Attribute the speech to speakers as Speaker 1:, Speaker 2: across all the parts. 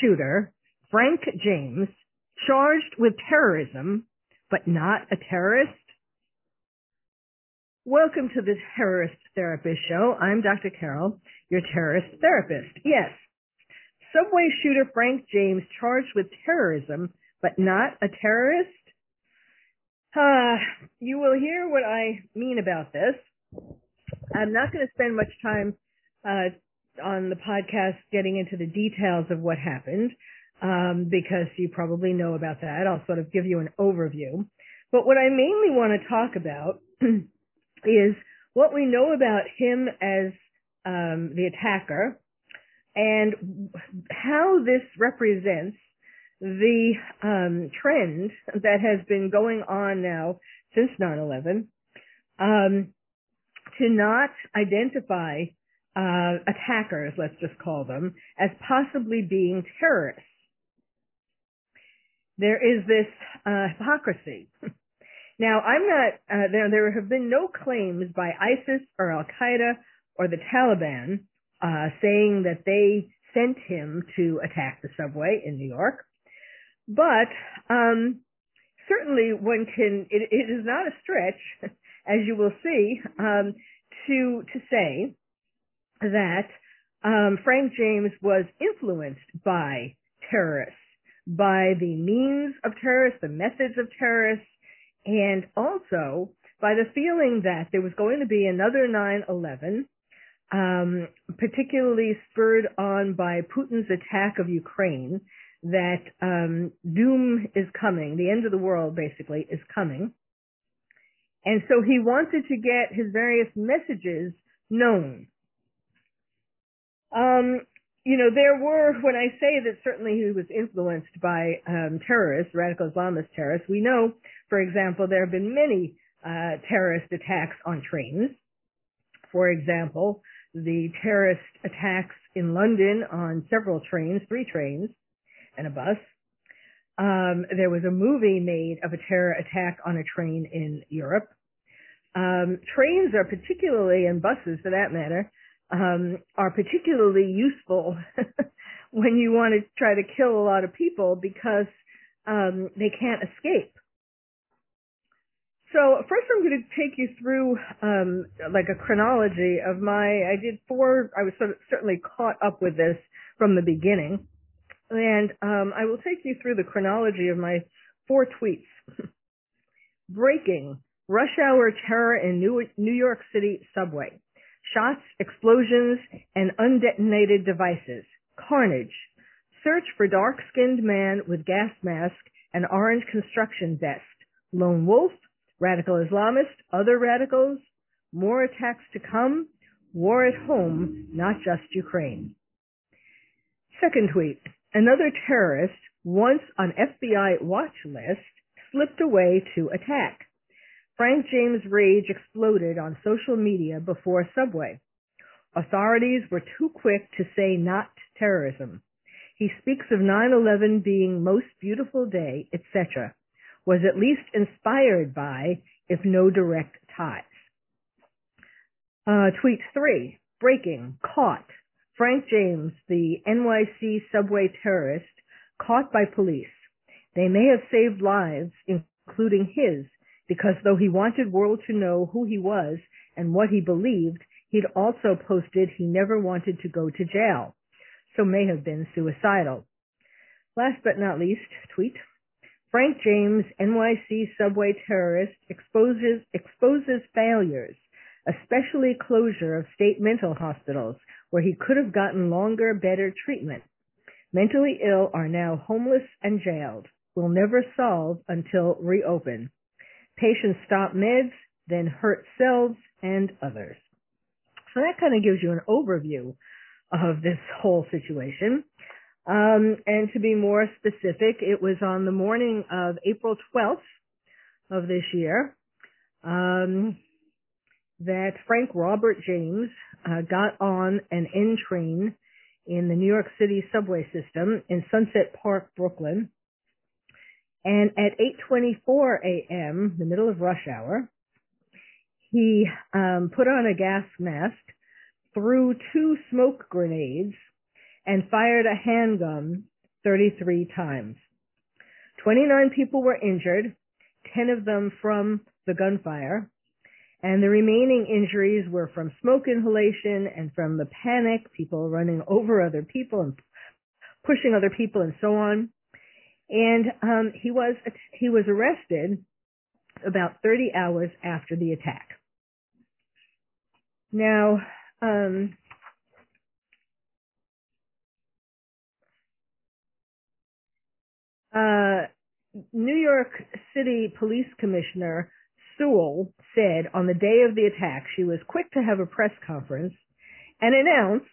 Speaker 1: Shooter Frank James charged with terrorism, but not a terrorist? Welcome to the Terrorist Therapist Show. I'm Dr. Carol, your terrorist therapist. Yes, subway shooter Frank James charged with terrorism, but not a terrorist? Uh, you will hear what I mean about this. I'm not going to spend much time uh, on the podcast getting into the details of what happened um, because you probably know about that. I'll sort of give you an overview. But what I mainly want to talk about is what we know about him as um, the attacker and how this represents the um, trend that has been going on now since 9/11 um, to not identify uh, attackers, let's just call them, as possibly being terrorists. There is this uh, hypocrisy. now, I'm not. Uh, there. There have been no claims by ISIS or Al Qaeda or the Taliban uh, saying that they sent him to attack the subway in New York, but um, certainly one can. It, it is not a stretch, as you will see, um, to to say that um, Frank James was influenced by terrorists, by the means of terrorists, the methods of terrorists, and also by the feeling that there was going to be another 9-11, um, particularly spurred on by Putin's attack of Ukraine, that um, doom is coming, the end of the world basically is coming. And so he wanted to get his various messages known um, you know, there were, when I say that certainly he was influenced by um, terrorists, radical Islamist terrorists, we know, for example, there have been many uh, terrorist attacks on trains. For example, the terrorist attacks in London on several trains, three trains and a bus. Um, there was a movie made of a terror attack on a train in Europe. Um, trains are particularly, and buses for that matter, um, are particularly useful when you want to try to kill a lot of people because um, they can't escape. So first I'm going to take you through um, like a chronology of my, I did four, I was sort of certainly caught up with this from the beginning. And um, I will take you through the chronology of my four tweets. Breaking, rush hour terror in New, New York City subway shots, explosions, and undetonated devices, carnage, search for dark-skinned man with gas mask and orange construction vest, lone wolf, radical Islamist, other radicals, more attacks to come, war at home, not just Ukraine. Second tweet, another terrorist, once on FBI watch list, slipped away to attack. Frank James' rage exploded on social media before Subway. Authorities were too quick to say not terrorism. He speaks of 9-11 being most beautiful day, etc. Was at least inspired by, if no direct ties. Uh, tweet three, breaking, caught. Frank James, the NYC subway terrorist, caught by police. They may have saved lives, including his, because though he wanted world to know who he was and what he believed, he'd also posted he never wanted to go to jail, so may have been suicidal. Last but not least, tweet. Frank James, NYC subway terrorist, exposes, exposes failures, especially closure of state mental hospitals where he could have gotten longer, better treatment. Mentally ill are now homeless and jailed. Will never solve until reopen. Patients stop meds, then hurt selves and others. So that kind of gives you an overview of this whole situation. Um, and to be more specific, it was on the morning of April 12th of this year um, that Frank Robert James uh, got on an N train in the New York City subway system in Sunset Park, Brooklyn. And at 8:24 a.m., the middle of rush hour, he um, put on a gas mask, threw two smoke grenades, and fired a handgun 33 times. 29 people were injured, 10 of them from the gunfire, and the remaining injuries were from smoke inhalation and from the panic, people running over other people and pushing other people and so on. And um, he was he was arrested about 30 hours after the attack. Now, um, uh, New York City Police Commissioner Sewell said on the day of the attack she was quick to have a press conference and announce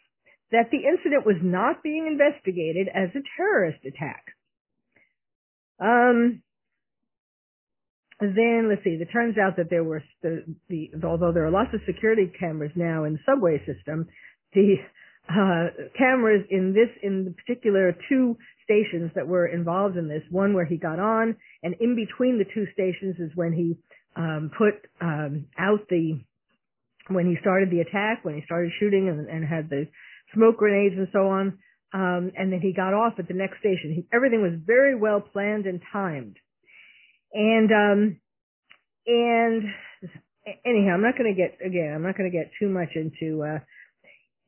Speaker 1: that the incident was not being investigated as a terrorist attack. Um, then let's see. It turns out that there were the, the although there are lots of security cameras now in the subway system, the uh, cameras in this in the particular two stations that were involved in this. One where he got on, and in between the two stations is when he um, put um, out the when he started the attack, when he started shooting and, and had the smoke grenades and so on. Um, and then he got off at the next station. He, everything was very well planned and timed. And um, and anyhow, I'm not going to get again. I'm not going to get too much into uh,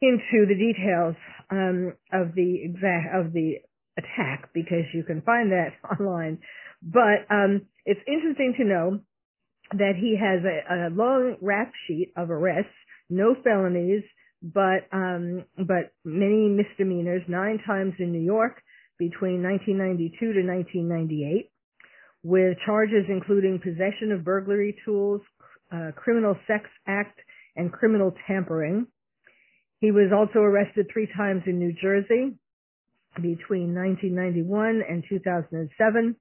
Speaker 1: into the details um, of the exact of the attack because you can find that online. But um, it's interesting to know that he has a, a long rap sheet of arrests, no felonies, but um, but many misdemeanors, nine times in New York between 1992 to 1998, with charges including possession of burglary tools, uh, criminal sex act, and criminal tampering. He was also arrested three times in New Jersey between 1991 and 2007.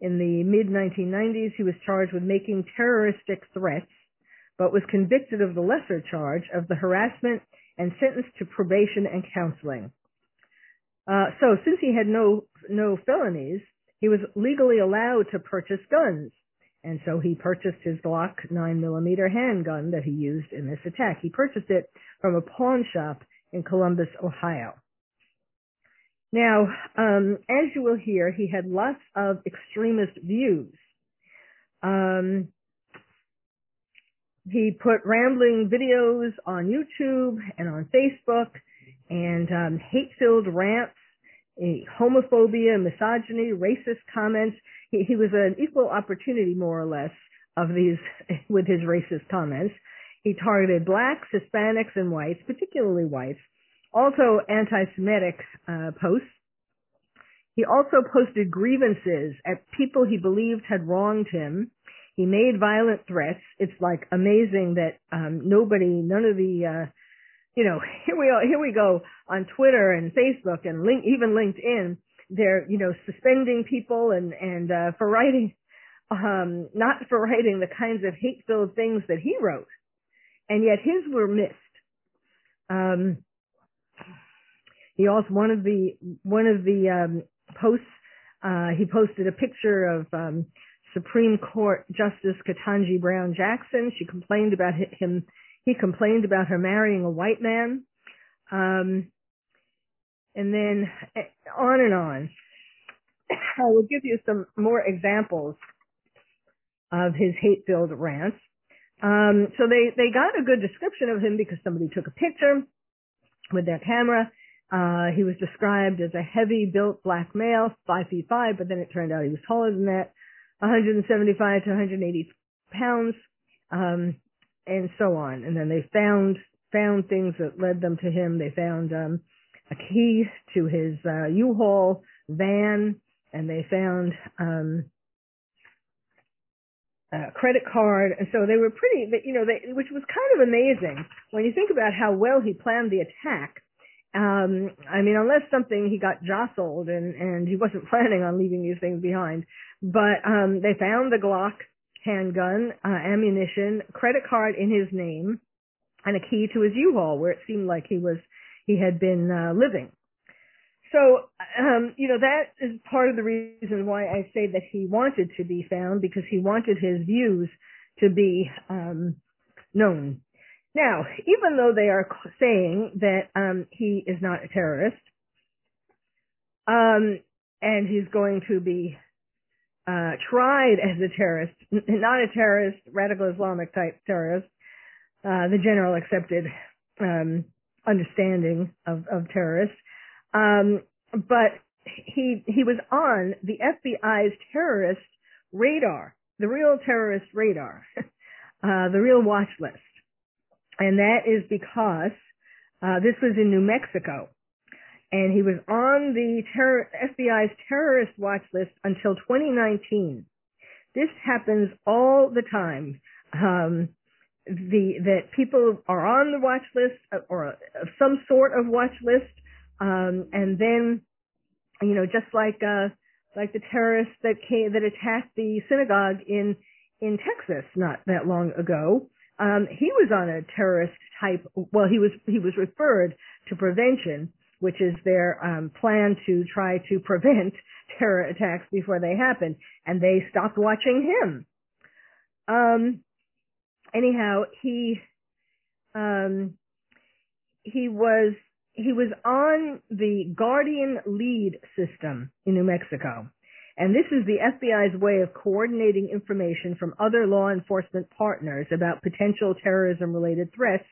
Speaker 1: In the mid 1990s, he was charged with making terroristic threats, but was convicted of the lesser charge of the harassment and sentenced to probation and counseling. Uh, so since he had no no felonies, he was legally allowed to purchase guns, and so he purchased his Glock 9mm handgun that he used in this attack. He purchased it from a pawn shop in Columbus, Ohio. Now, um, as you will hear, he had lots of extremist views. Um, he put rambling videos on YouTube and on Facebook and um, hate-filled rants, homophobia, misogyny, racist comments. He, he was an equal opportunity, more or less, of these with his racist comments. He targeted blacks, Hispanics, and whites, particularly whites, also anti-Semitic uh, posts. He also posted grievances at people he believed had wronged him. He made violent threats. It's like amazing that um, nobody, none of the, uh, you know, here we are, here we go on Twitter and Facebook and link, even LinkedIn. They're, you know, suspending people and and uh, for writing, um, not for writing the kinds of hate-filled things that he wrote, and yet his were missed. Um, he also one of the one of the um, posts uh, he posted a picture of um, Supreme Court Justice Ketanji Brown Jackson. She complained about him. He complained about her marrying a white man, um, and then eh, on and on. I will give you some more examples of his hate-filled rants. Um, so they they got a good description of him because somebody took a picture with their camera uh, he was described as a heavy built black male, five feet five, but then it turned out he was taller than that, 175 to 180 pounds, um, and so on. And then they found, found things that led them to him. They found, um, a key to his, uh, U-Haul van, and they found, um, uh, credit card, and so they were pretty, you know, they, which was kind of amazing when you think about how well he planned the attack. Um, I mean, unless something he got jostled and and he wasn't planning on leaving these things behind, but um, they found the Glock handgun, uh, ammunition, credit card in his name, and a key to his U-Haul where it seemed like he was he had been uh, living. So, um, you know, that is part of the reason why I say that he wanted to be found because he wanted his views to be um, known. Now, even though they are saying that um, he is not a terrorist, um, and he's going to be uh, tried as a terrorist, not a terrorist, radical Islamic type terrorist, uh, the general accepted um, understanding of, of terrorists. Um, but he he was on the FBI's terrorist radar, the real terrorist radar, uh, the real watch list, and that is because uh, this was in New Mexico, and he was on the FBI's terrorist watch list until 2019. This happens all the time. Um, the that people are on the watch list uh, or some sort of watch list, um, and then you know just like uh, like the terrorists that came that attacked the synagogue in in Texas not that long ago. Um, he was on a terrorist type. Well, he was he was referred to prevention, which is their um, plan to try to prevent terror attacks before they happen, and they stopped watching him. Um, anyhow, he um, he was he was on the Guardian Lead system in New Mexico. And this is the FBI's way of coordinating information from other law enforcement partners about potential terrorism related threats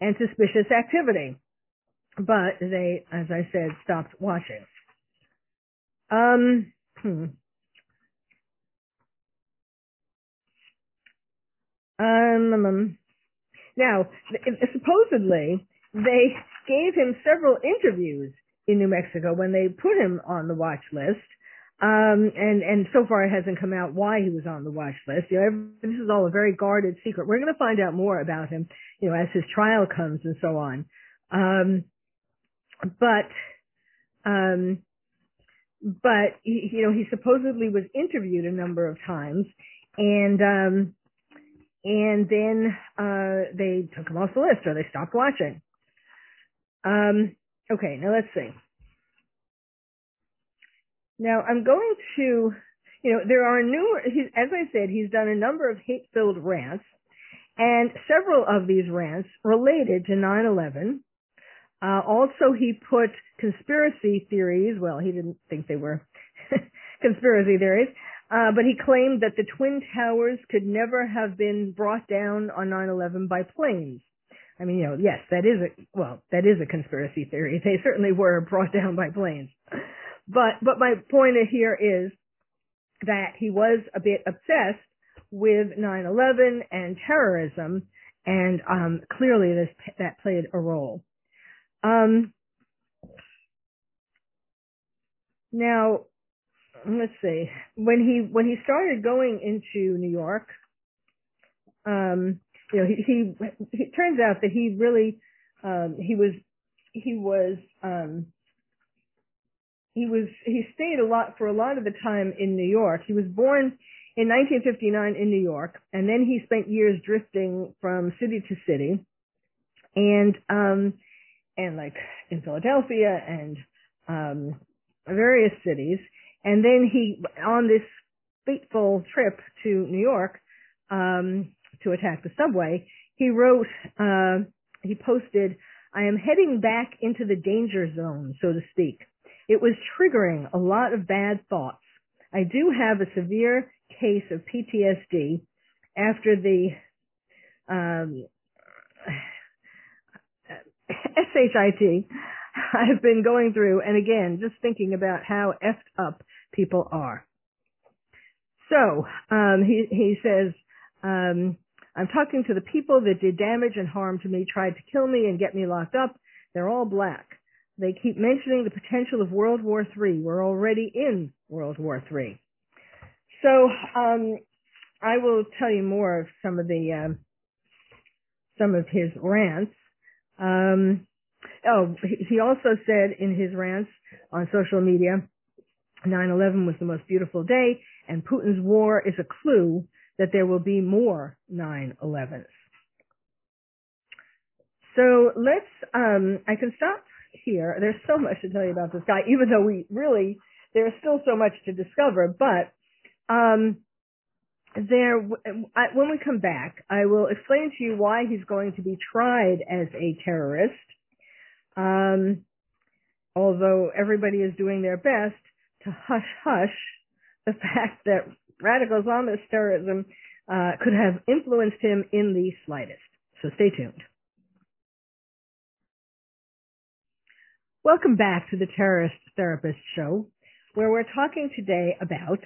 Speaker 1: and suspicious activity. But they, as I said, stopped watching. Um, hmm. Um, um, um, now, supposedly, they gave him several interviews in New Mexico when they put him on the watch list. Um, and, and so far it hasn't come out why he was on the watch list. You know, every, this is all a very guarded secret. We're going to find out more about him, you know, as his trial comes and so on. Um, but, um, but, you know, he supposedly was interviewed a number of times and, um, and then uh, they took him off the list or they stopped watching. Um, okay, now let's see. Now I'm going to, you know, there are numerous, as I said, he's done a number of hate-filled rants, and several of these rants related to 9/11. Uh, also, he put conspiracy theories. Well, he didn't think they were conspiracy theories. Uh, but he claimed that the Twin Towers could never have been brought down on 9-11 by planes. I mean, you know, yes, that is a, well, that is a conspiracy theory. They certainly were brought down by planes. But, but my point here is that he was a bit obsessed with 9-11 and terrorism, and um, clearly this, that played a role. Um, now, let's see when he when he started going into New York um you know he he it turns out that he really um he was he was um he was he stayed a lot for a lot of the time in New York. He was born in 1959 in New York and then he spent years drifting from city to city. And um and like in Philadelphia and um various cities. And then he, on this fateful trip to New York, um, to attack the subway, he wrote, uh, he posted, I am heading back into the danger zone, so to speak. It was triggering a lot of bad thoughts. I do have a severe case of PTSD after the um, SHIT I've been going through, and again, just thinking about how effed up people are. So um, he he says, um, I'm talking to the people that did damage and harm to me, tried to kill me and get me locked up. They're all black. They keep mentioning the potential of World War III. We're already in World War III. So um, I will tell you more of some of the um, some of his rants. Um, oh, he also said in his rants on social media, 9/11 was the most beautiful day, and Putin's war is a clue that there will be more 9/11s. So let's. Um, I can stop here. There's so much to tell you about this guy, even though we really there's still so much to discover. But um, there, when we come back, I will explain to you why he's going to be tried as a terrorist. Um, although everybody is doing their best to hush hush the fact that radical Islamist terrorism uh, could have influenced him in the slightest. So stay tuned. Welcome back to the Terrorist Therapist Show, where we're talking today about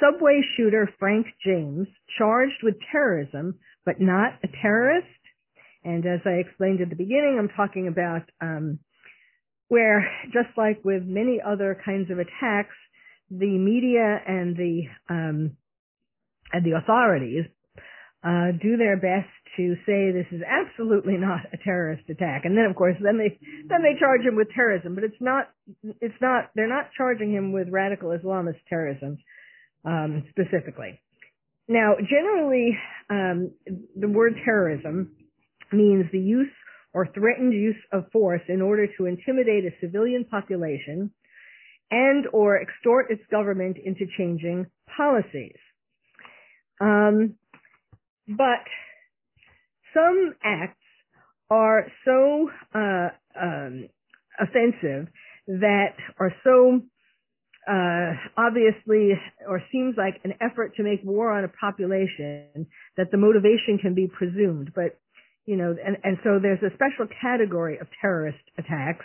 Speaker 1: subway shooter Frank James, charged with terrorism, but not a terrorist. And as I explained at the beginning, I'm talking about um, where, just like with many other kinds of attacks, the media and the um, and the authorities uh, do their best to say this is absolutely not a terrorist attack, and then of course then they then they charge him with terrorism, but it's not it's not they're not charging him with radical Islamist terrorism um, specifically. Now, generally, um, the word terrorism means the use or threatened use of force in order to intimidate a civilian population and or extort its government into changing policies. Um, but some acts are so uh, um, offensive that are so uh, obviously or seems like an effort to make war on a population that the motivation can be presumed. But you know, and, and so there's a special category of terrorist attacks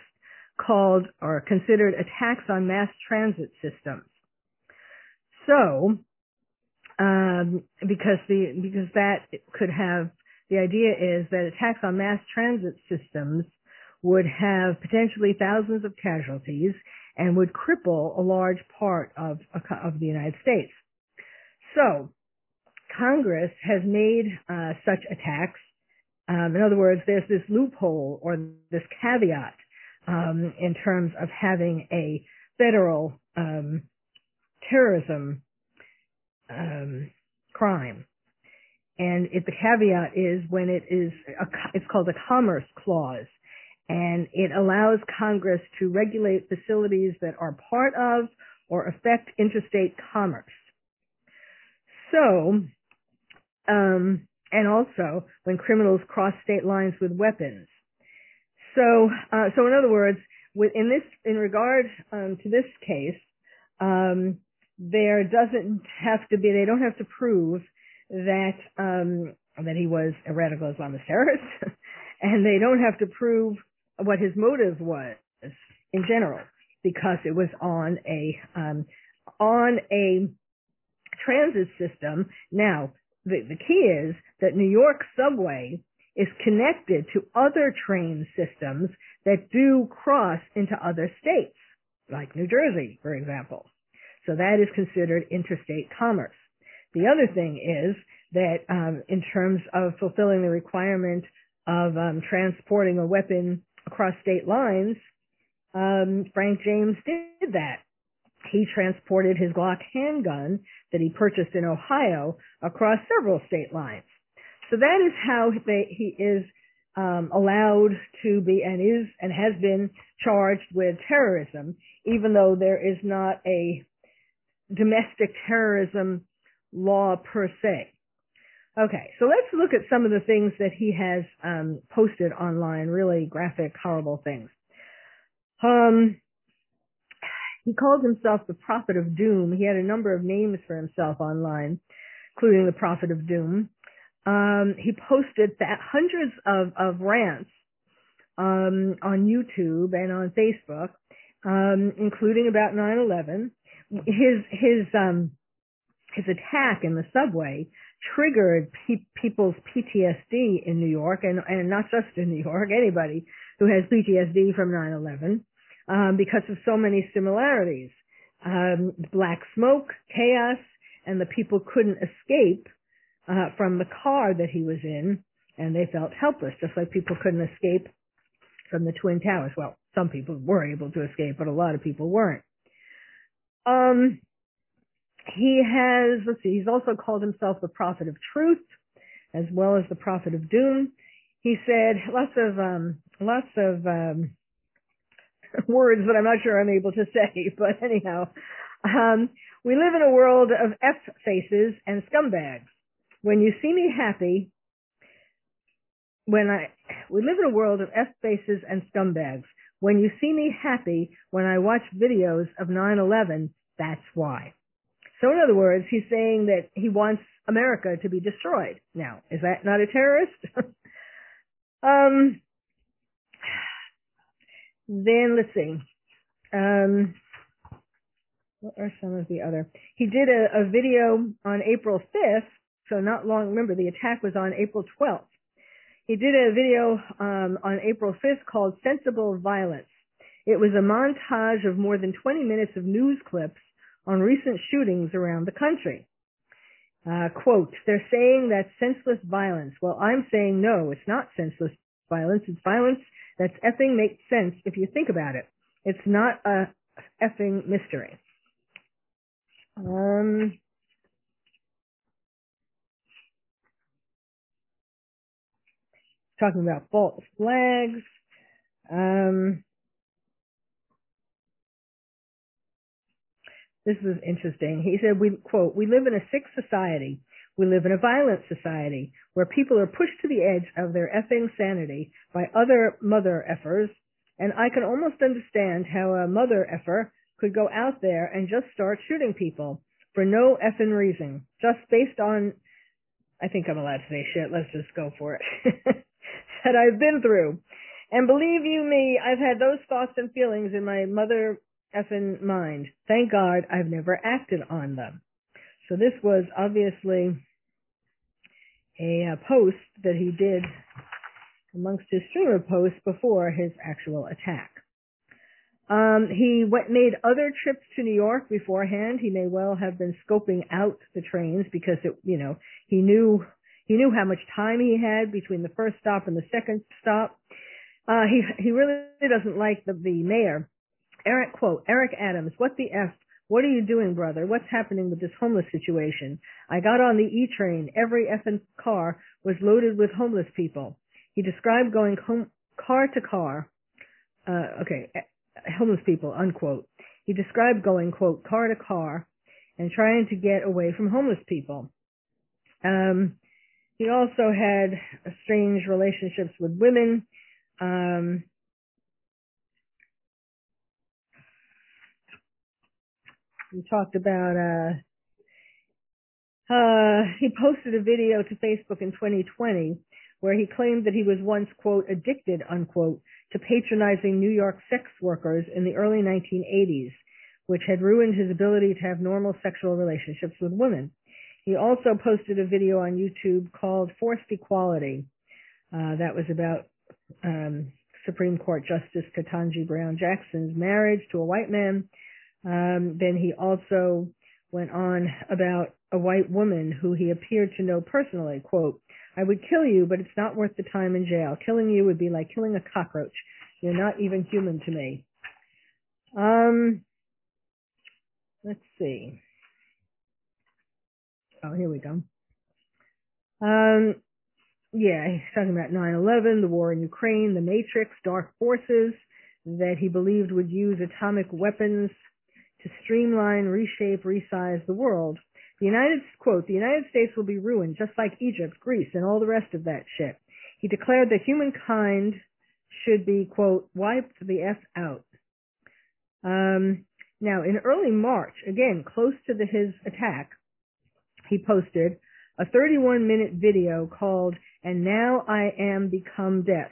Speaker 1: called or considered attacks on mass transit systems. So um, because the because that could have the idea is that attacks on mass transit systems would have potentially thousands of casualties and would cripple a large part of of the United States. So Congress has made uh, such attacks. Um, in other words, there's this loophole or this caveat um, in terms of having a federal um, terrorism um, crime. And it, the caveat is when it is, a, it's called a commerce clause. And it allows Congress to regulate facilities that are part of or affect interstate commerce. So, um, and also when criminals cross state lines with weapons. So, uh, so in other words, in this, in regard um, to this case, um, there doesn't have to be, they don't have to prove that, um, that he was a radical Islamist terrorist, and they don't have to prove what his motive was in general, because it was on a, um, on a transit system. Now, the, the key is that New York subway is connected to other train systems that do cross into other states, like New Jersey, for example. So that is considered interstate commerce. The other thing is that um, in terms of fulfilling the requirement of um, transporting a weapon across state lines, um, Frank James did that. He transported his Glock handgun that he purchased in Ohio across several state lines. So that is how they, he is um, allowed to be and is and has been charged with terrorism, even though there is not a domestic terrorism law per se. Okay, so let's look at some of the things that he has um, posted online, really graphic, horrible things. Um, he called himself the Prophet of Doom. He had a number of names for himself online, including the Prophet of Doom. Um, he posted that hundreds of, of rants um, on YouTube and on Facebook, um, including about 9/11 his his um his attack in the subway triggered pe- people's PTSD in New York, and and not just in New York, anybody who has PTSD from 9/11, um, because of so many similarities. Um, black smoke, chaos, and the people couldn't escape uh, from the car that he was in, and they felt helpless, just like people couldn't escape from the Twin Towers. Well, some people were able to escape, but a lot of people weren't. Um, he has, let's see, he's also called himself the prophet of truth, as well as the prophet of doom. He said lots of, um, lots of, um, words that I'm not sure I'm able to say, but anyhow, um, we live in a world of F faces and scumbags. When you see me happy, when I, we live in a world of F faces and scumbags. When you see me happy when I watch videos of 9-11, that's why. So in other words, he's saying that he wants America to be destroyed. Now, is that not a terrorist? um, then let's see. Um, what are some of the other? He did a, a video on April 5th, so not long. Remember, the attack was on April 12th. He did a video um, on April 5th called "Sensible Violence." It was a montage of more than 20 minutes of news clips on recent shootings around the country. Uh, quote, they're saying that's senseless violence. Well, I'm saying no, it's not senseless violence. It's violence that's effing makes sense if you think about it. It's not a effing mystery. Um, talking about false flags. Um, this was interesting. He said, we, quote, we live in a sick society. We live in a violent society where people are pushed to the edge of their effing sanity by other mother effers. And I can almost understand how a mother effer could go out there and just start shooting people for no effing reason, just based on, I think I'm allowed to say shit, let's just go for it, that I've been through. And believe you me, I've had those thoughts and feelings in my mother effing mind. Thank God I've never acted on them. So this was obviously a uh, post that he did amongst his stream of posts before his actual attack. Um, he went, made other trips to New York beforehand. He may well have been scoping out the trains because it, you know, he knew he knew how much time he had between the first stop and the second stop. Uh, he he really doesn't like the the mayor Eric, quote, Eric Adams, what the F? What are you doing, brother? What's happening with this homeless situation? I got on the E train. Every effing car was loaded with homeless people. He described going home, car to car, uh, okay, homeless people, unquote. He described going, quote, car to car and trying to get away from homeless people. Um, he also had strange relationships with women. Um, He talked about uh uh he posted a video to Facebook in 2020 where he claimed that he was once quote addicted unquote to patronizing New York sex workers in the early 1980s, which had ruined his ability to have normal sexual relationships with women. He also posted a video on YouTube called Forced Equality. Uh, that was about um, Supreme Court Justice Ketanji Brown Jackson's marriage to a white man um, then he also went on about a white woman who he appeared to know personally. Quote, I would kill you, but it's not worth the time in jail. Killing you would be like killing a cockroach. You're not even human to me. Um, let's see. Oh, here we go. Um, yeah, he's talking about 9-11, the war in Ukraine, the Matrix, dark forces that he believed would use atomic weapons to streamline, reshape, resize the world. The United, quote, the United States will be ruined just like Egypt, Greece, and all the rest of that shit. He declared that humankind should be, quote, wiped the F out. Um, now, in early March, again, close to the, his attack, he posted a 31 minute video called, And Now I Am Become Death.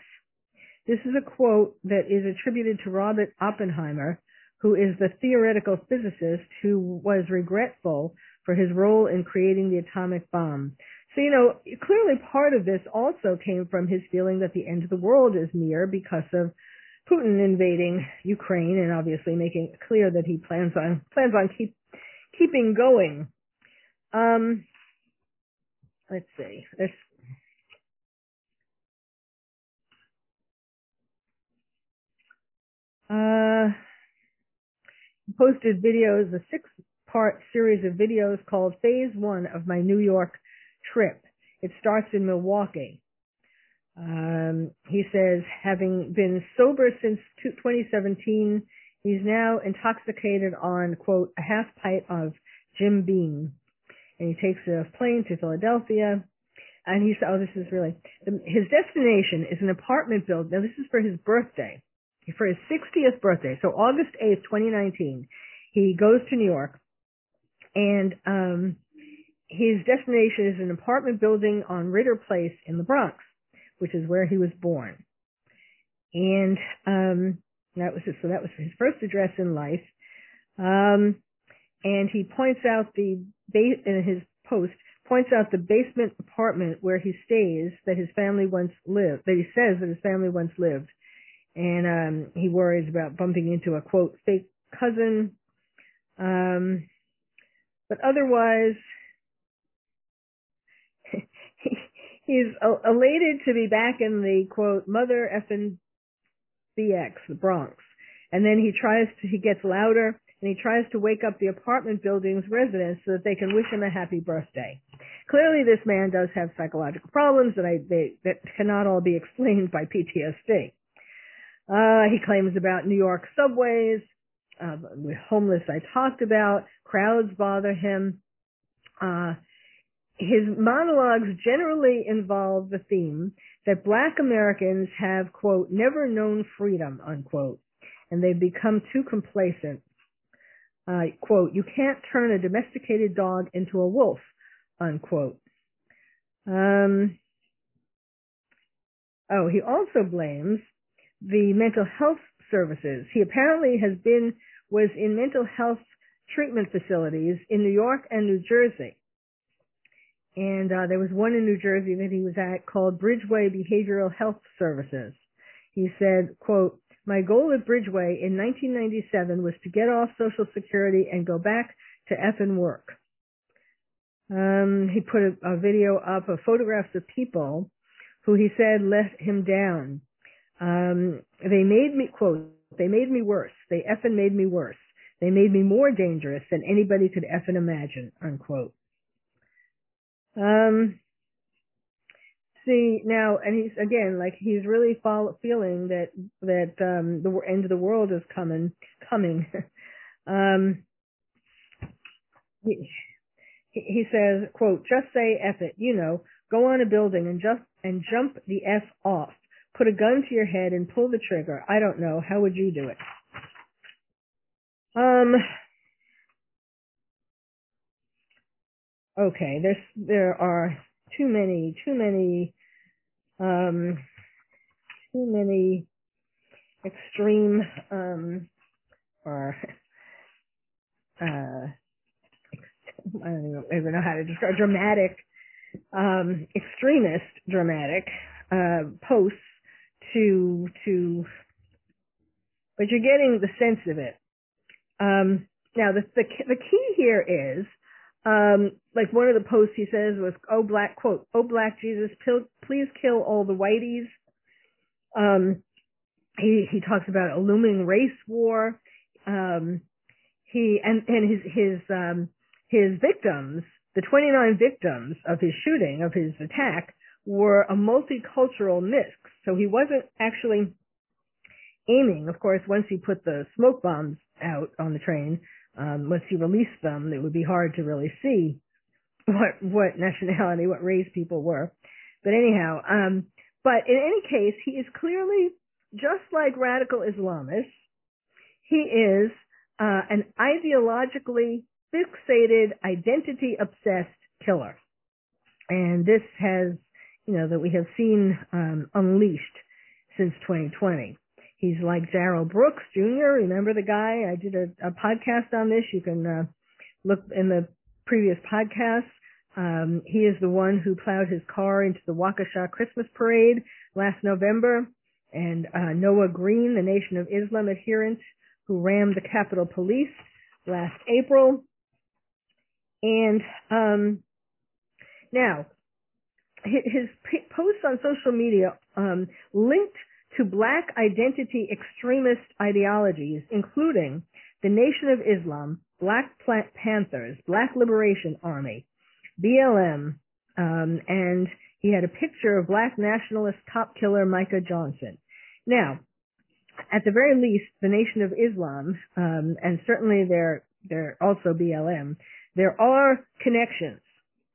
Speaker 1: This is a quote that is attributed to Robert Oppenheimer, who is the theoretical physicist who was regretful for his role in creating the atomic bomb. So, you know, clearly part of this also came from his feeling that the end of the world is near because of Putin invading Ukraine and obviously making it clear that he plans on plans on keep keeping going. Um, let's see. There's uh, posted videos, a six-part series of videos called Phase One of my New York trip. It starts in Milwaukee. Um, he says, having been sober since 2017, he's now intoxicated on, quote, a half pint of Jim Beam. And he takes a plane to Philadelphia. And he said, oh, this is really, his destination is an apartment building. Now, this is for his birthday, for his 60th birthday. So August 8th, 2019, he goes to New York. And um, his destination is an apartment building on Ritter Place in the Bronx which is where he was born. And um, that was his, so that was his first address in life. Um, and he points out the base in his post points out the basement apartment where he stays that his family once lived. That he says that his family once lived, and um, he worries about bumping into a quote fake cousin. Um, but otherwise, he's elated to be back in the quote mother effing BX, the Bronx. And then he tries to, he gets louder and he tries to wake up the apartment building's residents so that they can wish him a happy birthday. Clearly this man does have psychological problems that I, they, that cannot all be explained by PTSD. Uh, he claims about New York subways, uh, homeless I talked about, crowds bother him, uh, his monologues generally involve the theme that black Americans have, quote, never known freedom, unquote, and they've become too complacent. Quote, you can't turn a domesticated dog into a wolf, unquote. Um, oh, he also blames the mental health services. He apparently has been, was in mental health treatment facilities in New York and New Jersey and uh, there was one in New Jersey that he was at called Bridgeway Behavioral Health Services. He said, quote, my goal at Bridgeway in 1997 was to get off Social Security and go back to effing work. Um, he put a, a video up of photographs of people who he said let him down. Um, they made me, quote, they made me worse. They effing made me worse. They made me more dangerous than anybody could effing imagine, unquote. Um, see now, and he's again like he's really follow, feeling that that um, the end of the world is coming, coming. um, he, he says, "quote Just say f it, you know, go on a building and just and jump the f off. Put a gun to your head and pull the trigger. I don't know. How would you do it?" Um, okay, there's there are too many too many um too many extreme um or uh I don't even know how to describe dramatic um extremist dramatic uh posts to to but you're getting the sense of it. Um now the the the key here is um, like one of the posts he says was, "Oh black quote, oh black Jesus, please kill all the whiteys." Um, he he talks about a looming race war. Um, he and and his his um, his victims, the 29 victims of his shooting of his attack, were a multicultural mix. So he wasn't actually aiming. Of course, once he put the smoke bombs out on the train, um, once you release them, it would be hard to really see what what nationality, what race people were. But anyhow, um, but in any case, he is clearly just like radical Islamists. He is uh, an ideologically fixated, identity obsessed killer, and this has, you know, that we have seen um, unleashed since 2020. He's like Darrell Brooks Jr. Remember the guy? I did a, a podcast on this. You can uh, look in the previous podcast. Um, he is the one who plowed his car into the Waukesha Christmas parade last November. And uh, Noah Green, the Nation of Islam adherent who rammed the Capitol Police last April. And um, now, his posts on social media um, linked to black identity extremist ideologies, including the Nation of Islam, Black Panthers, Black Liberation Army, BLM, um, and he had a picture of black nationalist cop killer Micah Johnson. Now, at the very least, the Nation of Islam, um, and certainly there, there also BLM, there are connections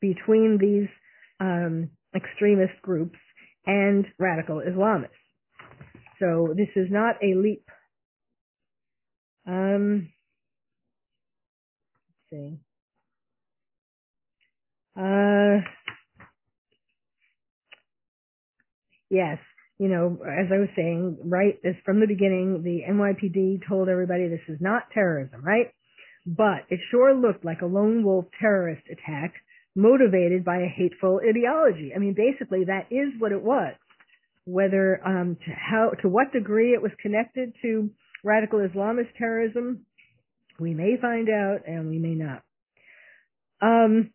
Speaker 1: between these um, extremist groups and radical Islamists. So this is not a leap. Um, let's see. Uh, yes, you know, as I was saying, right, this from the beginning, the NYPD told everybody this is not terrorism, right? But it sure looked like a lone wolf terrorist attack motivated by a hateful ideology. I mean, basically that is what it was. Whether, um, to how, to what degree it was connected to radical Islamist terrorism, we may find out and we may not. Um,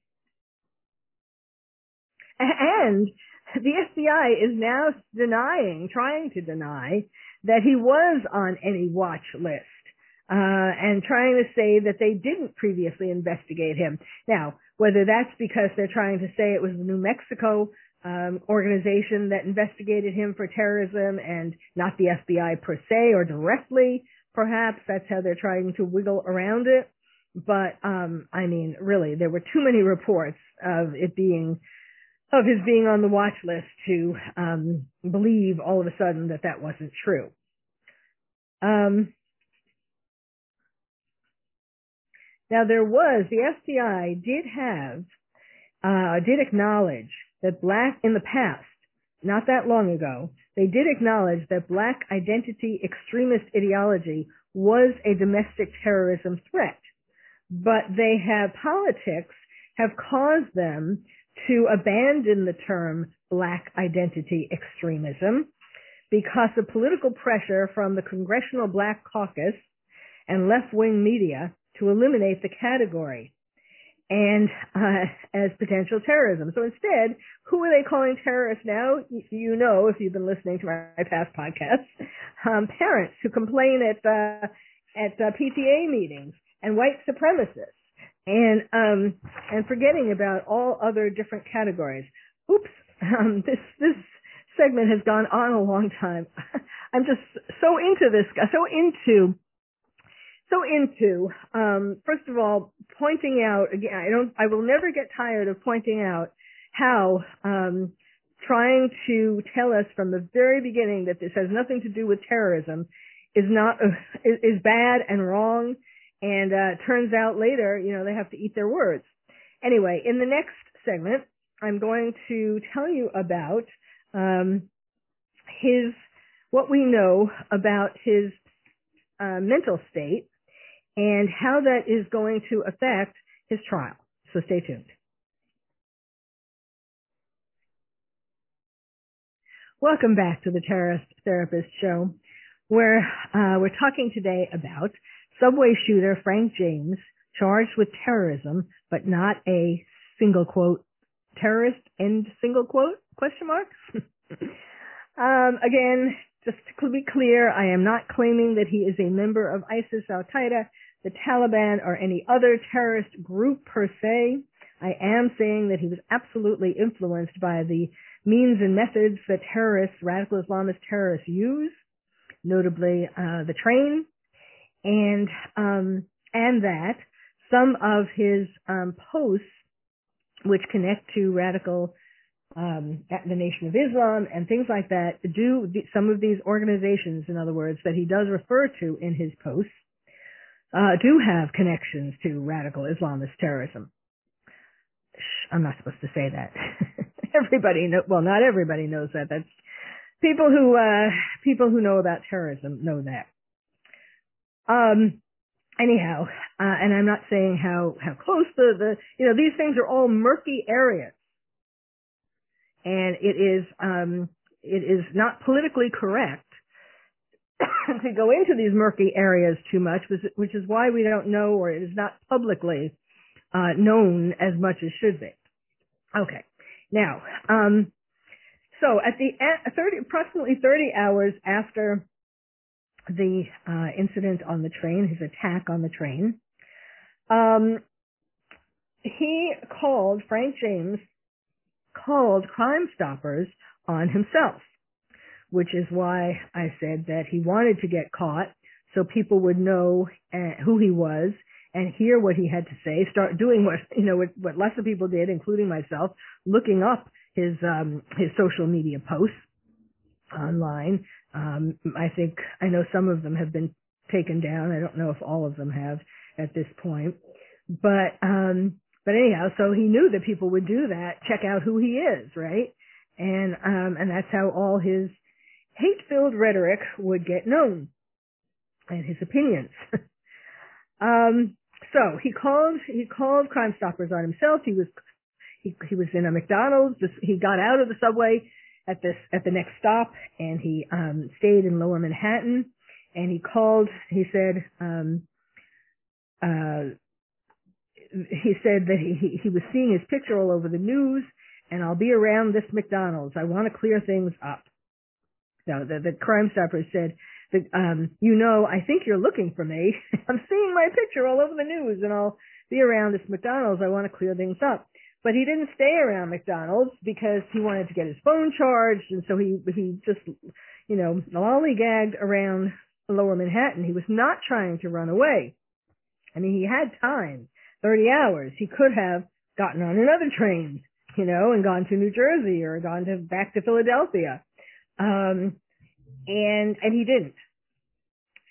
Speaker 1: and the FBI is now denying, trying to deny, that he was on any watch list. Uh, and trying to say that they didn't previously investigate him. Now, whether that's because they're trying to say it was the New Mexico um, organization that investigated him for terrorism and not the FBI per se or directly, perhaps that's how they're trying to wiggle around it. But um, I mean, really, there were too many reports of it being of his being on the watch list to um, believe all of a sudden that that wasn't true. Um, now there was the FBI did have uh, did acknowledge that black in the past, not that long ago, they did acknowledge that black identity extremist ideology was a domestic terrorism threat, but they have politics have caused them to abandon the term black identity extremism because of political pressure from the Congressional Black Caucus and left-wing media to eliminate the category and uh, as potential terrorism. So instead, who are they calling terrorists now? You know, if you've been listening to my past podcasts, um, parents who complain at uh, at uh, PTA meetings and white supremacists and um, and forgetting about all other different categories. Oops, um, this this segment has gone on a long time. I'm just so into this, so into, so into. Um, first of all, pointing out again. I don't. I will never get tired of pointing out how um, trying to tell us from the very beginning that this has nothing to do with terrorism is not uh, is, bad and wrong and uh, turns out later, you know, they have to eat their words. Anyway, in the next segment, I'm going to tell you about um, his what we know about his uh, mental state and how that is going to affect his trial. So stay tuned. Welcome back to the Terrorist Therapist Show, where uh, we're talking today about subway shooter Frank James charged with terrorism, but not a single quote terrorist end single quote question mark. um, again, just to be clear, I am not claiming that he is a member of ISIS, Al Qaeda, the Taliban, or any other terrorist group per se. I am saying that he was absolutely influenced by the means and methods that terrorists, radical Islamist terrorists use, notably uh, the train, and um, and that some of his um, posts, which connect to radical um, the Nation of Islam and things like that, do some of these organizations, in other words, that he does refer to in his posts, uh, do have connections to radical Islamist terrorism. I'm not supposed to say that. everybody know, well, not everybody knows that. That's people who, uh, people who know about terrorism know that. Um, anyhow, uh, and I'm not saying how, how close the, the, you know, these things are all murky areas. And it is, um, it is not politically correct to go into these murky areas too much, which is why we don't know, or it is not publicly uh, known as much as should be. Okay. Now, um, so at the at 30, approximately 30 hours after the uh, incident on the train, his attack on the train, um, he called Frank James called Crime Stoppers on himself, which is why I said that he wanted to get caught so people would know uh, who he was and hear what he had to say, start doing what, you know, what, what lots of people did, including myself, looking up his, um, his social media posts online. Um, I think, I know some of them have been taken down. I don't know if all of them have at this point. But, um, but anyhow, so he knew that people would do that, check out who he is, right? And, um, and that's how all his hate-filled rhetoric would get known and his opinions. um, so he called he called Crime Stoppers on himself. He was he he was in a McDonald's. He got out of the subway at this at the next stop, and he um, stayed in Lower Manhattan. And he called. He said. Um, uh, he said that he, he was seeing his picture all over the news, and I'll be around this McDonald's. I want to clear things up. So the, the Crime Stoppers said, the, um, you know, I think you're looking for me. I'm seeing my picture all over the news and I'll be around this McDonald's. I want to clear things up. But he didn't stay around McDonald's because he wanted to get his phone charged and so he, he just, you know, lollygagged around lower Manhattan. He was not trying to run away. I mean, he had time, 30 hours. He could have gotten on another train, you know, and gone to New Jersey or gone to back to Philadelphia. Um, and and he didn't.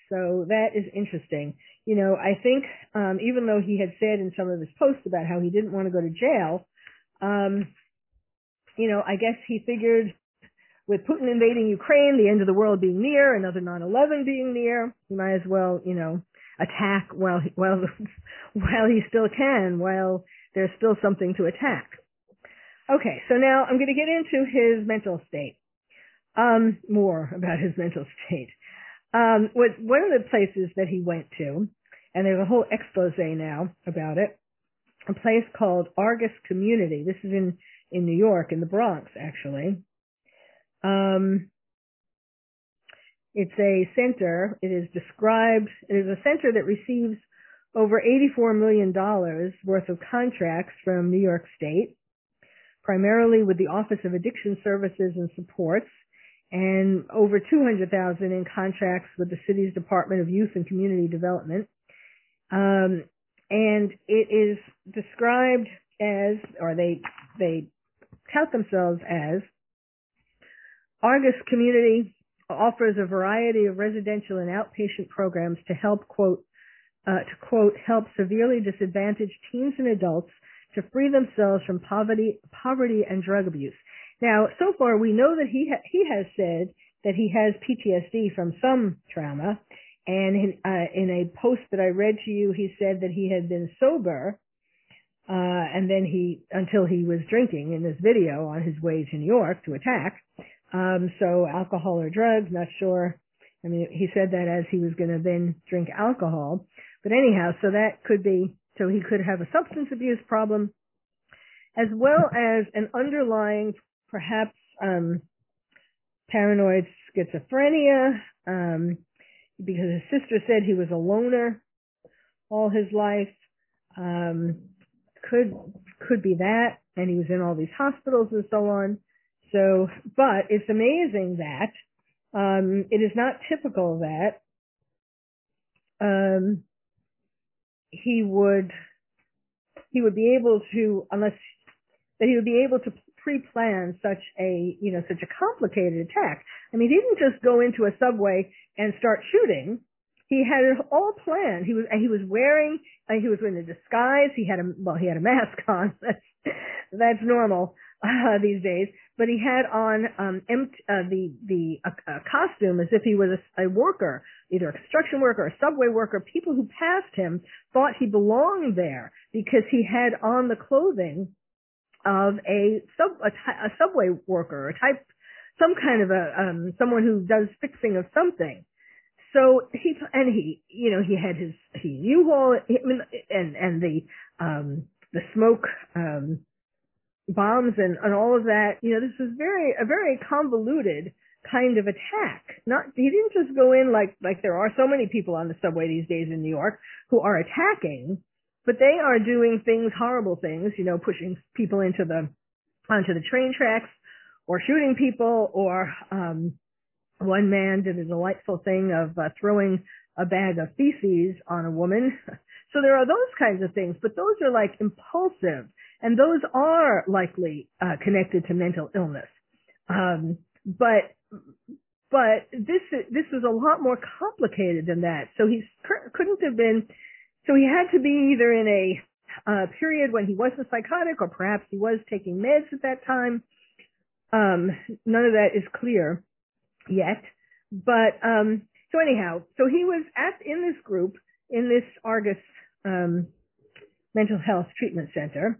Speaker 1: So that is interesting. You know, I think um, even though he had said in some of his posts about how he didn't want to go to jail, um, you know, I guess he figured with Putin invading Ukraine, the end of the world being near, another 9/11 being near, he might as well, you know, attack while he, while while he still can, while there's still something to attack. Okay, so now I'm going to get into his mental state um, more about his mental state. Um, was one of the places that he went to, and there's a whole expose now about it. A place called Argus Community. This is in in New York, in the Bronx, actually. Um, it's a center. It is described. It is a center that receives over $84 million worth of contracts from New York State, primarily with the Office of Addiction Services and Supports, and over 200,000 in contracts with the city's Department of Youth and Community Development. Um, and it is described as, or they they tout themselves as, Argus Community offers a variety of residential and outpatient programs to help quote uh, to quote help severely disadvantaged teens and adults to free themselves from poverty poverty and drug abuse. Now, so far we know that he ha- he has said that he has PTSD from some trauma, and in, uh, in a post that I read to you, he said that he had been sober, uh, and then he until he was drinking in this video on his way to New York to attack. Um, so alcohol or drugs, not sure. I mean, he said that as he was going to then drink alcohol, but anyhow, so that could be so he could have a substance abuse problem as well as an underlying perhaps um, paranoid schizophrenia, um, because his sister said he was a loner all his life. Um, could could be that, and he was in all these hospitals and so on. So, but it's amazing that um, it is not typical that um, he would he would be able to unless that he would be able to pre-plan such a, you know, such a complicated attack. I mean, he didn't just go into a subway and start shooting. He had it all planned. He was, he was wearing, uh, he was in a disguise. He had a, well, he had a mask on. That's, that's normal, uh, these days. But he had on, um, empty, uh, the, the, uh, costume as if he was a, a worker, either a construction worker, or a subway worker. People who passed him thought he belonged there because he had on the clothing of a sub a, a subway worker, a type, some kind of a um, someone who does fixing of something. So he and he, you know, he had his he U-Haul, and and the um the smoke um, bombs and, and all of that. You know, this was very a very convoluted kind of attack. Not he didn't just go in like like there are so many people on the subway these days in New York who are attacking, but they are doing things, horrible things. You know, pushing people into the onto the train tracks, or shooting people, or um, one man did a delightful thing of uh, throwing a bag of feces on a woman. So there are those kinds of things, but those are like impulsive, and those are likely uh, connected to mental illness. Um, but but this this was a lot more complicated than that. So he couldn't have been. So he had to be either in a uh, period when he wasn't psychotic, or perhaps he was taking meds at that time. Um, none of that is clear yet. But um, so anyhow, so he was at in this group in this Argus um, mental health treatment center,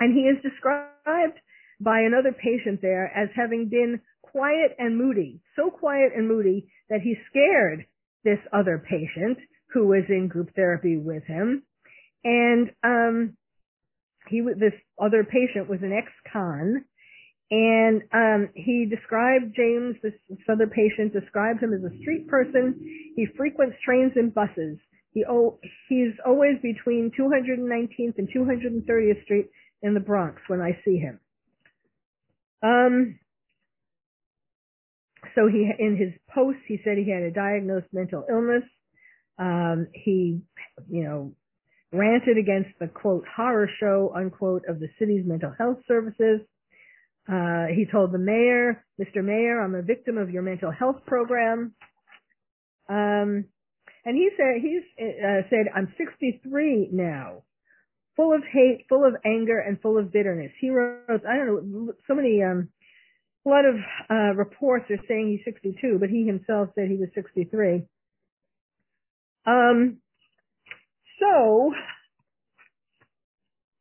Speaker 1: and he is described by another patient there as having been quiet and moody, so quiet and moody that he scared this other patient who was in group therapy with him, and um, he this other patient was an ex-con and um, he described James, this, this other patient, described him as a street person. He frequents trains and buses. He oh, he's always between 219th and 230th Street in the Bronx when I see him. Um, so he in his post he said he had a diagnosed mental illness. Um, he, you know, ranted against the quote horror show unquote of the city's mental health services. Uh, he told the mayor, Mr. Mayor, I'm a victim of your mental health program. Um, and he said, he's uh, said, I'm 63 now, full of hate, full of anger, and full of bitterness. He wrote, I don't know, so many, um, a lot of uh, reports are saying he's 62, but he himself said he was 63. Um, so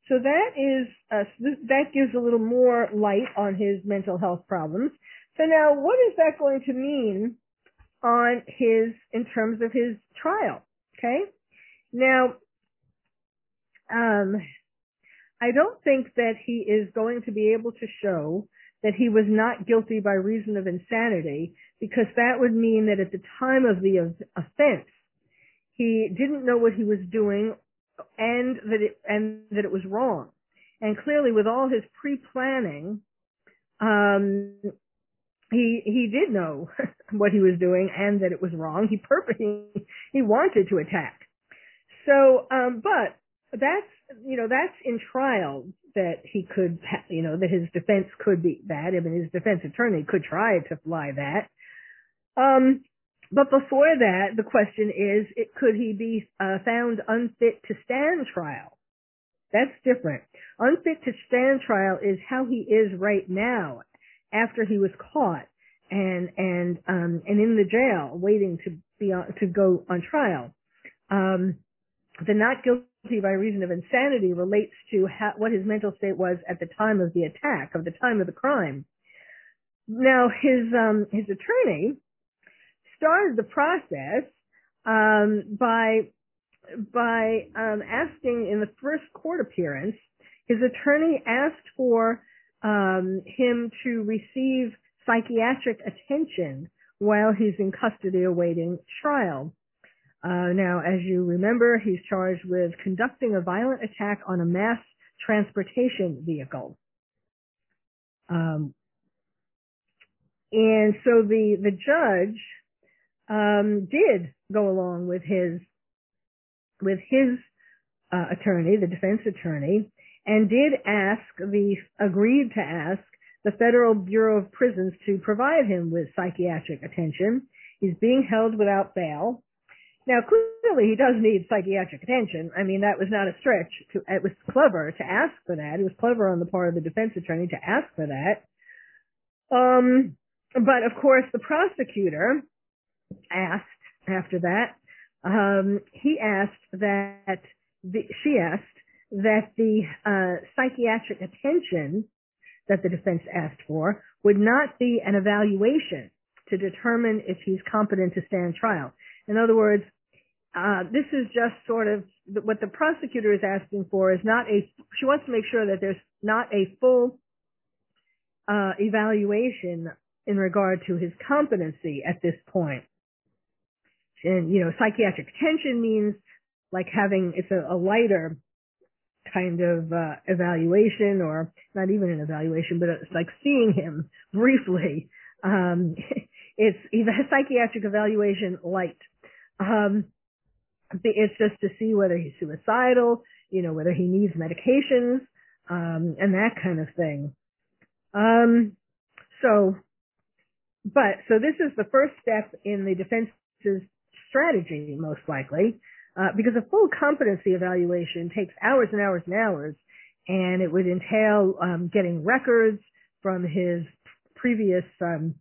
Speaker 1: so that is uh, that gives a little more light on his mental health problems. So now, what is that going to mean on his in terms of his trial? Okay, now um, I don't think that he is going to be able to show that he was not guilty by reason of insanity, because that would mean that at the time of the offense, he didn't know what he was doing and that it and that it was wrong. And clearly, with all his pre-planning, um, he he did know what he was doing and that it was wrong. He purposely he wanted to attack. So, um, but that's you know that's in trial that he could you know that his defense could be that. I mean, his defense attorney could try to fly that. Um, but before that, the question is, it, could he be uh, found unfit to stand trial? That's different. Unfit to stand trial is how he is right now, after he was caught and and um, and in the jail, waiting to be on, to go on trial. Um, the not guilty by reason of insanity relates to what his mental state was at the time of the attack, of the time of the crime. Now, his um, his attorney started the process um, by by um, asking in the first court appearance, his attorney asked for um, him to receive psychiatric attention while he's in custody awaiting trial. Uh, now, as you remember, he's charged with conducting a violent attack on a mass transportation vehicle. Um, and so the the judge um, did go along with his with his uh, attorney, the defense attorney, and did ask the agreed to ask the Federal Bureau of Prisons to provide him with psychiatric attention. He's being held without bail. Now, clearly, he does need psychiatric attention. I mean, that was not a stretch. To, it was clever to ask for that. It was clever on the part of the defense attorney to ask for that. Um, but of course, the prosecutor asked after that, um, he asked that the, she asked that the uh, psychiatric attention that the defense asked for would not be an evaluation to determine if he's competent to stand trial. In other words, uh, this is just sort of what the prosecutor is asking for is not a. She wants to make sure that there's not a full uh, evaluation in regard to his competency at this point. And you know, psychiatric attention means like having it's a, a lighter kind of uh, evaluation, or not even an evaluation, but it's like seeing him briefly. Um, it's a psychiatric evaluation light. Um, it's just to see whether he's suicidal, you know, whether he needs medications, um, and that kind of thing. Um, so, but, so this is the first step in the defense's strategy, most likely, uh, because a full competency evaluation takes hours and hours and hours, and it would entail um, getting records from his previous um,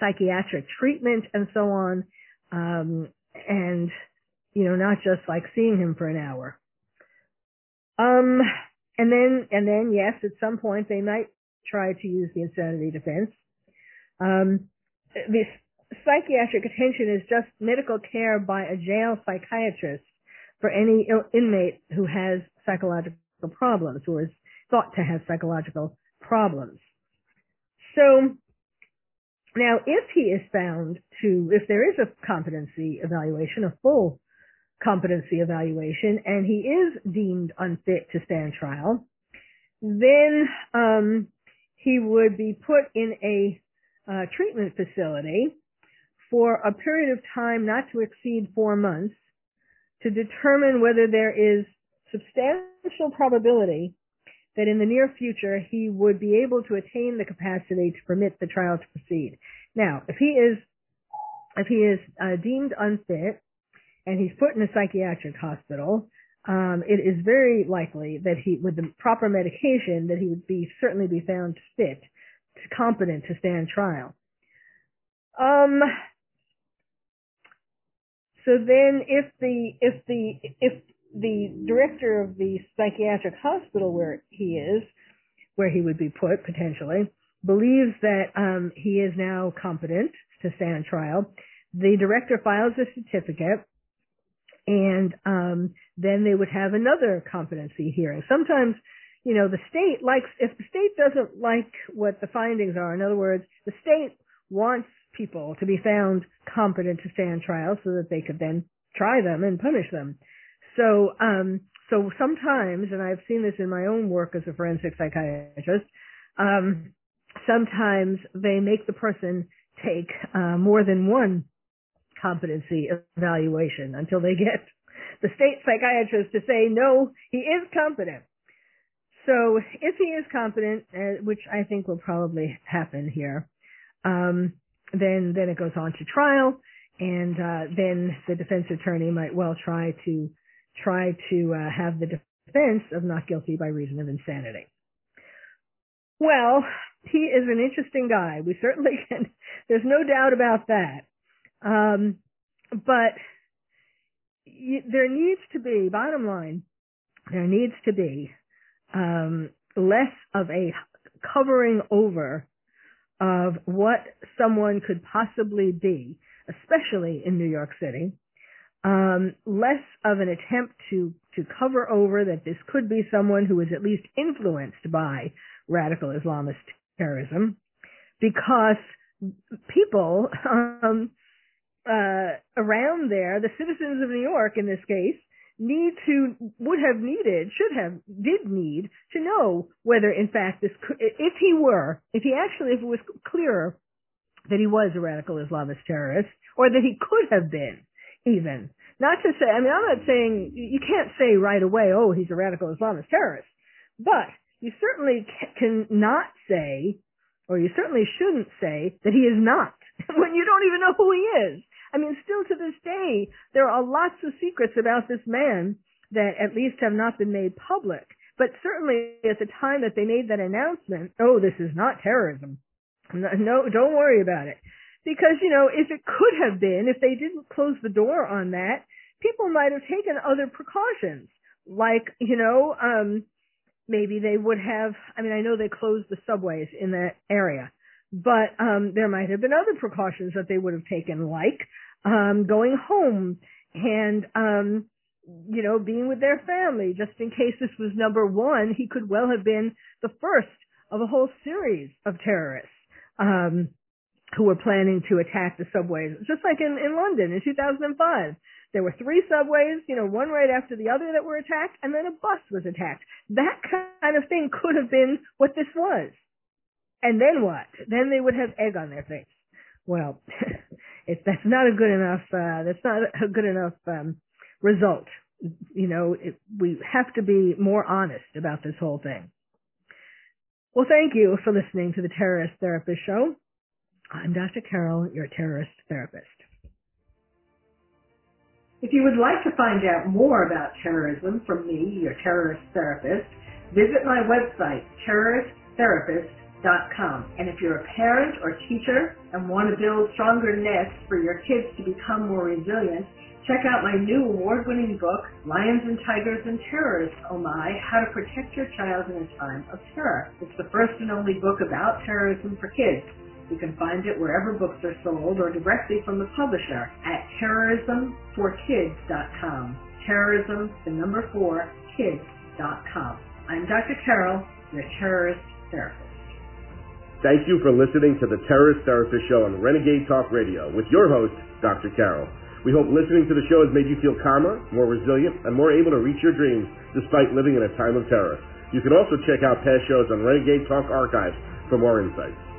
Speaker 1: psychiatric treatment and so on, um, and you know, not just like seeing him for an hour. Um, and then, and then, yes, at some point they might try to use the insanity defense. Um, this psychiatric attention is just medical care by a jail psychiatrist for any inmate who has psychological problems or is thought to have psychological problems. So now if he is found to, if there is a competency evaluation, a full competency evaluation, and he is deemed unfit to stand trial, then um, he would be put in a uh, treatment facility for a period of time not to exceed four months to determine whether there is substantial probability that in the near future he would be able to attain the capacity to permit the trial to proceed. Now, if he is if he is uh, deemed unfit and he's put in a psychiatric hospital, um, it is very likely that he, with the proper medication, that he would be certainly be found fit, competent to stand trial. Um, so then, if the if the if the director of the psychiatric hospital where he is, where he would be put potentially, believes that um, he is now competent to stand trial, the director files a certificate and um, then they would have another competency hearing. Sometimes, you know, the state likes if the state doesn't like what the findings are. In other words, the state wants people to be found competent to stand trial so that they could then try them and punish them. So, um, so sometimes, and I've seen this in my own work as a forensic psychiatrist, um, sometimes they make the person take uh, more than one competency evaluation until they get the state psychiatrist to say, no, he is competent. So if he is competent, uh, which I think will probably happen here, um, then then it goes on to trial, and uh, then the defense attorney might well try to try to uh, have the defense of not guilty by reason of insanity. Well, he is an interesting guy. We certainly can. There's no doubt about that. Um, but there needs to be, bottom line, there needs to be um, less of a covering over of what someone could possibly be, especially in New York City. Um, less of an attempt to to cover over that this could be someone who is at least influenced by radical Islamist terrorism, because people um, uh, around there, the citizens of New York in this case, need to, would have needed, should have, did need to know whether in fact this, if he were, if he actually, if it was clearer that he was a radical Islamist terrorist, or that he could have been, even. Not to say, I mean, I'm not saying, you can't say right away, oh, he's a radical Islamist terrorist. But you certainly can not say, or you certainly shouldn't say, that he is not, when you don't even know who he is. I mean, still to this day, there are lots of secrets about this man that at least have not been made public. But certainly at the time that they made that announcement, oh, this is not terrorism. No, don't worry about it. Because, you know, if it could have been, if they didn't close the door on that, people might have taken other precautions. Like, you know, um, maybe they would have, I mean, I know they closed the subways in that area but um, there might have been other precautions that they would have taken, like um, going home and um, you know, being with their family. Just in case this was number one, he could well have been the first of a whole series of terrorists um, who were planning to attack the subways, just like in, in London in 2005. There were three subways, you know, one right after the other that were attacked, and then a bus was attacked. That kind of thing could have been what this was. And then what? Then they would have egg on their face. Well, that's not a good enough. Uh, that's not a good enough um, result. You know, it, we have to be more honest about this whole thing. Well, thank you for listening to the Terrorist Therapist Show. I'm Dr. Carol, your terrorist therapist. If you would like to find out more about terrorism from me, your terrorist therapist, visit my website, terroristtherapist.com. And if you're a parent or teacher and want to build stronger nests for your kids to become more resilient, Check out my new award-winning book, Lions and Tigers and Terrorists, Oh My, How to Protect Your Child in a Time of Terror. It's the first and only book about terrorism for kids. You can find it wherever books are sold or directly from the publisher at terrorismforkids.com. Terrorism, the number four, kids.com. I'm Dr. Carol, your terrorist therapist.
Speaker 2: Thank you for listening to the Terrorist Therapist Show on Renegade Talk Radio with your host, Dr. Carol. We hope listening to the show has made you feel calmer, more resilient, and more able to reach your dreams despite living in a time of terror. You can also check out past shows on Renegade Talk Archives for more insights.